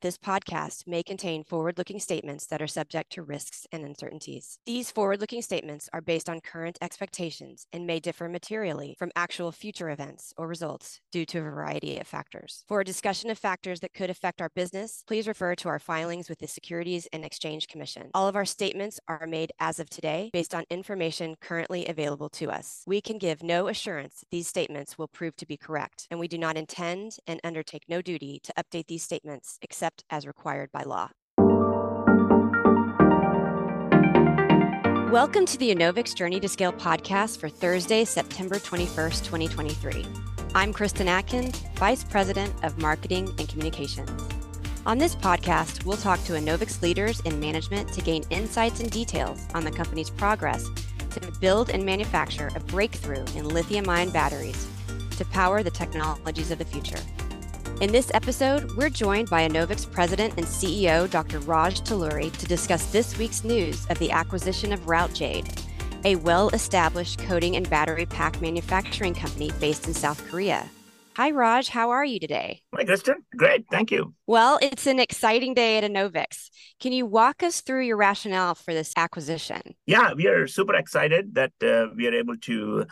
this podcast may contain forward looking statements that are subject to risks and uncertainties. These forward looking statements are based on current expectations and may differ materially from actual future events or results due to a variety of factors. For a discussion of factors that could affect our business, please refer to our filings with the Securities and Exchange Commission. All of our statements are made as of today based on information currently available to us. We can give no assurance these statements will prove to be correct, and we do not intend and undertake no duty to update these statements except as required by law. Welcome to the Enovix Journey to Scale podcast for Thursday, September 21st, 2023. I'm Kristen Atkins, Vice President of Marketing and Communications. On this podcast, we'll talk to Enovix leaders in management to gain insights and details on the company's progress to build and manufacture a breakthrough in lithium ion batteries to power the technologies of the future. In this episode, we're joined by Enovix President and CEO Dr. Raj Talluri to discuss this week's news of the acquisition of Routejade, a well established coating and battery pack manufacturing company based in South Korea. Hi, Raj. How are you today? Hi, Kristen. Great. Thank you. Well, it's an exciting day at Enovix. Can you walk us through your rationale for this acquisition? Yeah, we are super excited that uh, we are able to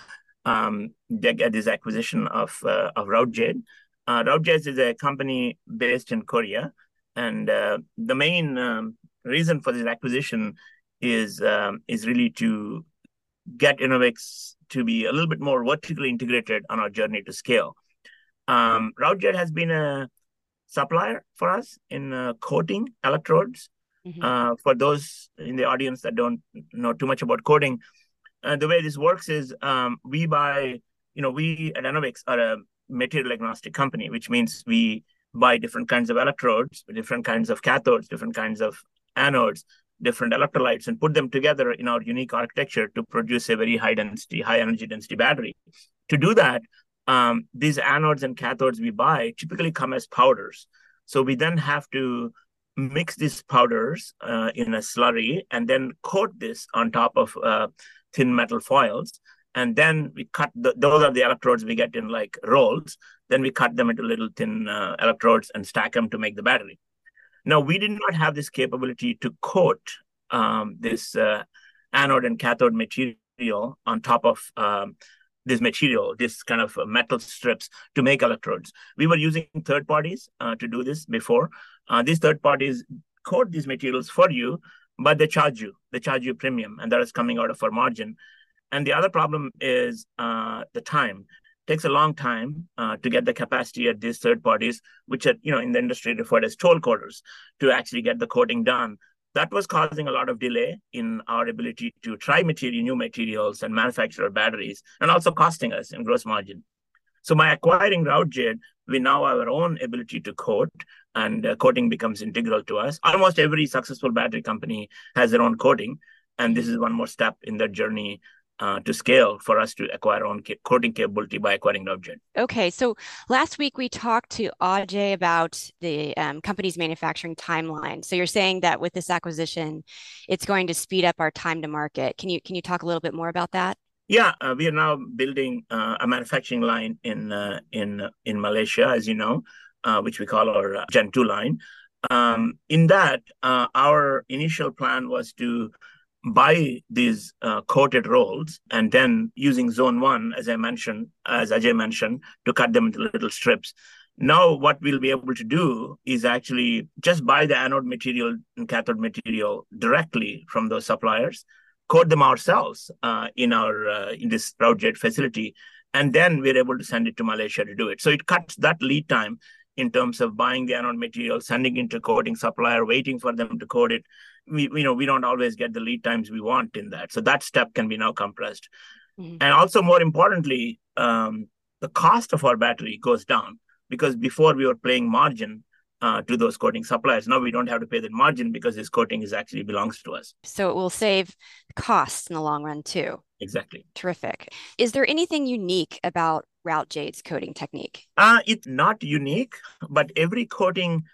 um, get this acquisition of, uh, of Routejade. Uh, is a company based in Korea, and uh, the main um, reason for this acquisition is um, is really to get Enovix to be a little bit more vertically integrated on our journey to scale. Um, has been a supplier for us in uh, coating electrodes. Mm-hmm. Uh, for those in the audience that don't know too much about coating, uh, the way this works is um, we buy, you know, we at are a material agnostic company, which means we buy different kinds of electrodes, different kinds of cathodes, different kinds of anodes, different electrolytes, and put them together in our unique architecture to produce a very high density, high energy density battery. To do that, um, these anodes and cathodes we buy typically come as powders. So we then have to mix these powders uh, in a slurry and then coat this on top of uh, thin metal foils and then we cut the, those are the electrodes we get in like rolls then we cut them into little thin uh, electrodes and stack them to make the battery now we did not have this capability to coat um, this uh, anode and cathode material on top of um, this material, this kind of metal strips to make electrodes. We were using third parties uh, to do this before. Uh, these third parties coat these materials for you, but they charge you. They charge you premium, and that is coming out of our margin. And the other problem is uh, the time. It takes a long time uh, to get the capacity at these third parties, which are you know in the industry referred as toll coaters, to actually get the coating done. That was causing a lot of delay in our ability to try material, new materials and manufacture batteries, and also costing us in gross margin. So by acquiring Routejade, we now have our own ability to coat, and uh, coating becomes integral to us. Almost every successful battery company has their own coating, and this is one more step in their journey uh, to scale for us to acquire our own coating capability by acquiring Routejade. Okay, so last week we talked to Ajay about the um, company's manufacturing timeline. So you're saying that with this acquisition, it's going to speed up our time to market. Can you can you talk a little bit more about that? Yeah, uh, we are now building uh, a manufacturing line in uh, in in Malaysia, as you know, uh, which we call our uh, Gen two line. Um, in that, our initial plan was to buy these uh, coated rolls and then using zone one, as I mentioned, as Ajay mentioned, to cut them into little strips. Now, what we'll be able to do is actually just buy the anode material and cathode material directly from those suppliers, coat them ourselves uh, in our uh, in this Routejade facility, and then we're able to send it to Malaysia to do it. So it cuts that lead time in terms of buying the anode material, sending it to coating supplier, waiting for them to coat it, we you know we don't always get the lead times we want in that so that step can be now compressed mm-hmm. and also more importantly um, the cost of our battery goes down because before we were playing margin uh, to those coating suppliers. Now we don't have to pay that margin because this coating is actually belongs to us. So it will save costs in the long run too. Exactly. Terrific. Is there anything unique about Routejade's coating technique? Uh, it's not unique, but every coating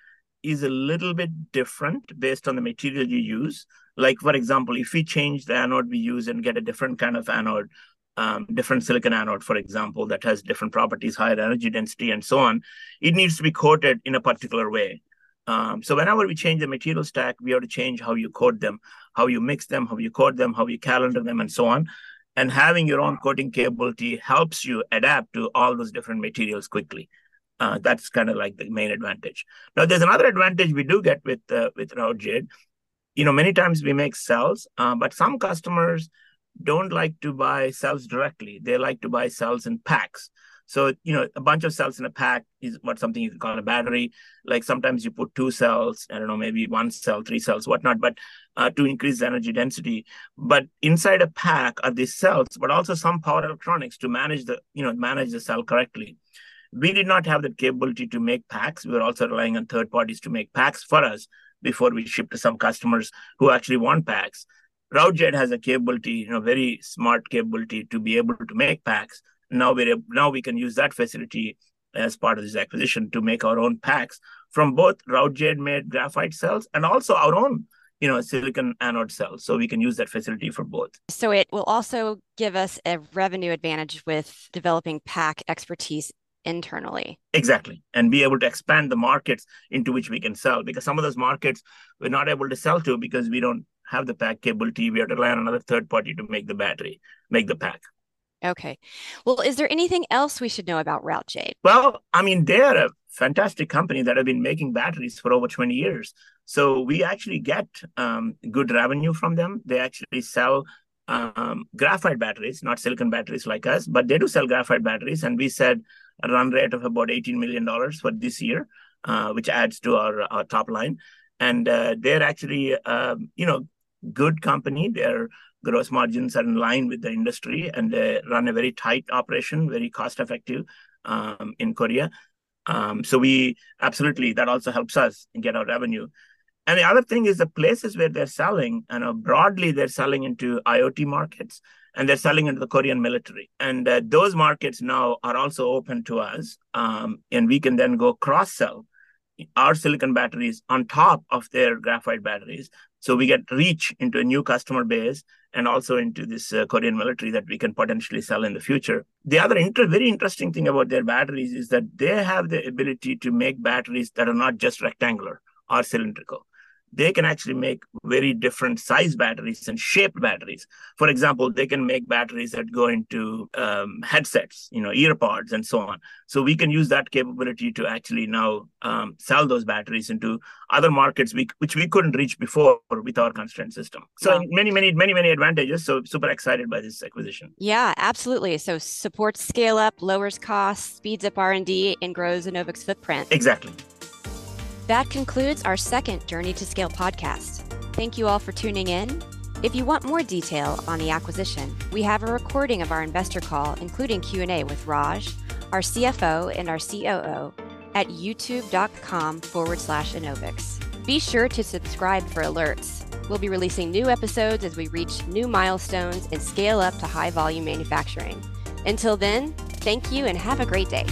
is a little bit different based on the material you use. Like, for example, if we change the anode we use and get a different kind of anode, um, different silicon anode, for example, that has different properties, higher energy density, and so on, it needs to be coated in a particular way. Um, so whenever we change the material stack, we have to change how you coat them, how you mix them, how you coat them, how you calender them, and so on. And having your own coating capability helps you adapt to all those different materials quickly. Uh, that's kind of like the main advantage. Now, there's another advantage we do get with uh, with Routejade. You know, many times we make cells, uh, but some customers don't like to buy cells directly. They like to buy cells in packs. So, you know, a bunch of cells in a pack is what something you can call a battery. Like sometimes you put two cells, I don't know, maybe one cell, three cells, whatnot, but uh, to increase the energy density. But inside a pack are these cells, but also some power electronics to manage the, you know, manage the cell correctly. We did not have the capability to make packs. We were also relying on third parties to make packs for us before we ship to some customers who actually want packs. Routejade has a capability, you know, very smart capability to be able to make packs now we're now we can use that facility as part of this acquisition to make our own packs from both Routejade made graphite cells and also our own you know silicon anode cells. So we can use that facility for both. So it will also give us a revenue advantage with developing pack expertise internally. Exactly. And be able to expand the markets into which we can sell because some of those markets we're not able to sell to because we don't have the pack capability. We have to rely on another third party to make the battery make the pack Okay. Well, is there anything else we should know about Routejade? Well, I mean, they're a fantastic company that have been making batteries for over 20 years. So we actually get um, good revenue from them. They actually sell um, graphite batteries, not silicon batteries like us, but they do sell graphite batteries. And we said a run rate of about $18 million for this year, uh, which adds to our, our top line. And uh, they're actually, um, you know, good company. They're gross margins are in line with the industry and they run a very tight operation, very cost effective um, in Korea. Um, so we absolutely that also helps us get our revenue. And the other thing is the places where they're selling, you know, broadly they're selling into IoT markets and they're selling into the Korean military. And uh, those markets now are also open to us, um, and we can then go cross sell our silicon batteries on top of their graphite batteries. So we get reach into a new customer base and also into this uh, Korean military that we can potentially sell in the future. The other inter- very interesting thing about their batteries is that they have the ability to make batteries that are not just rectangular or cylindrical they can actually make very different size batteries and shaped batteries. For example, they can make batteries that go into um, headsets, you know, earpods and so on. So we can use that capability to actually now um, sell those batteries into other markets we, which we couldn't reach before with our constraint system. So wow. many, many, many, many advantages. So super excited by this acquisition. Yeah, absolutely. So supports scale up, lowers costs, speeds up R&D, and grows Enovix's footprint. Exactly. That concludes our second Journey to Scale podcast. Thank you all for tuning in. If you want more detail on the acquisition, we have a recording of our investor call, including Q&A with Raj, our CFO, and our COO at youtube.com forward slash Enovix. Be sure to subscribe for alerts. We'll be releasing new episodes as we reach new milestones and scale up to high volume manufacturing. Until then, thank you and have a great day.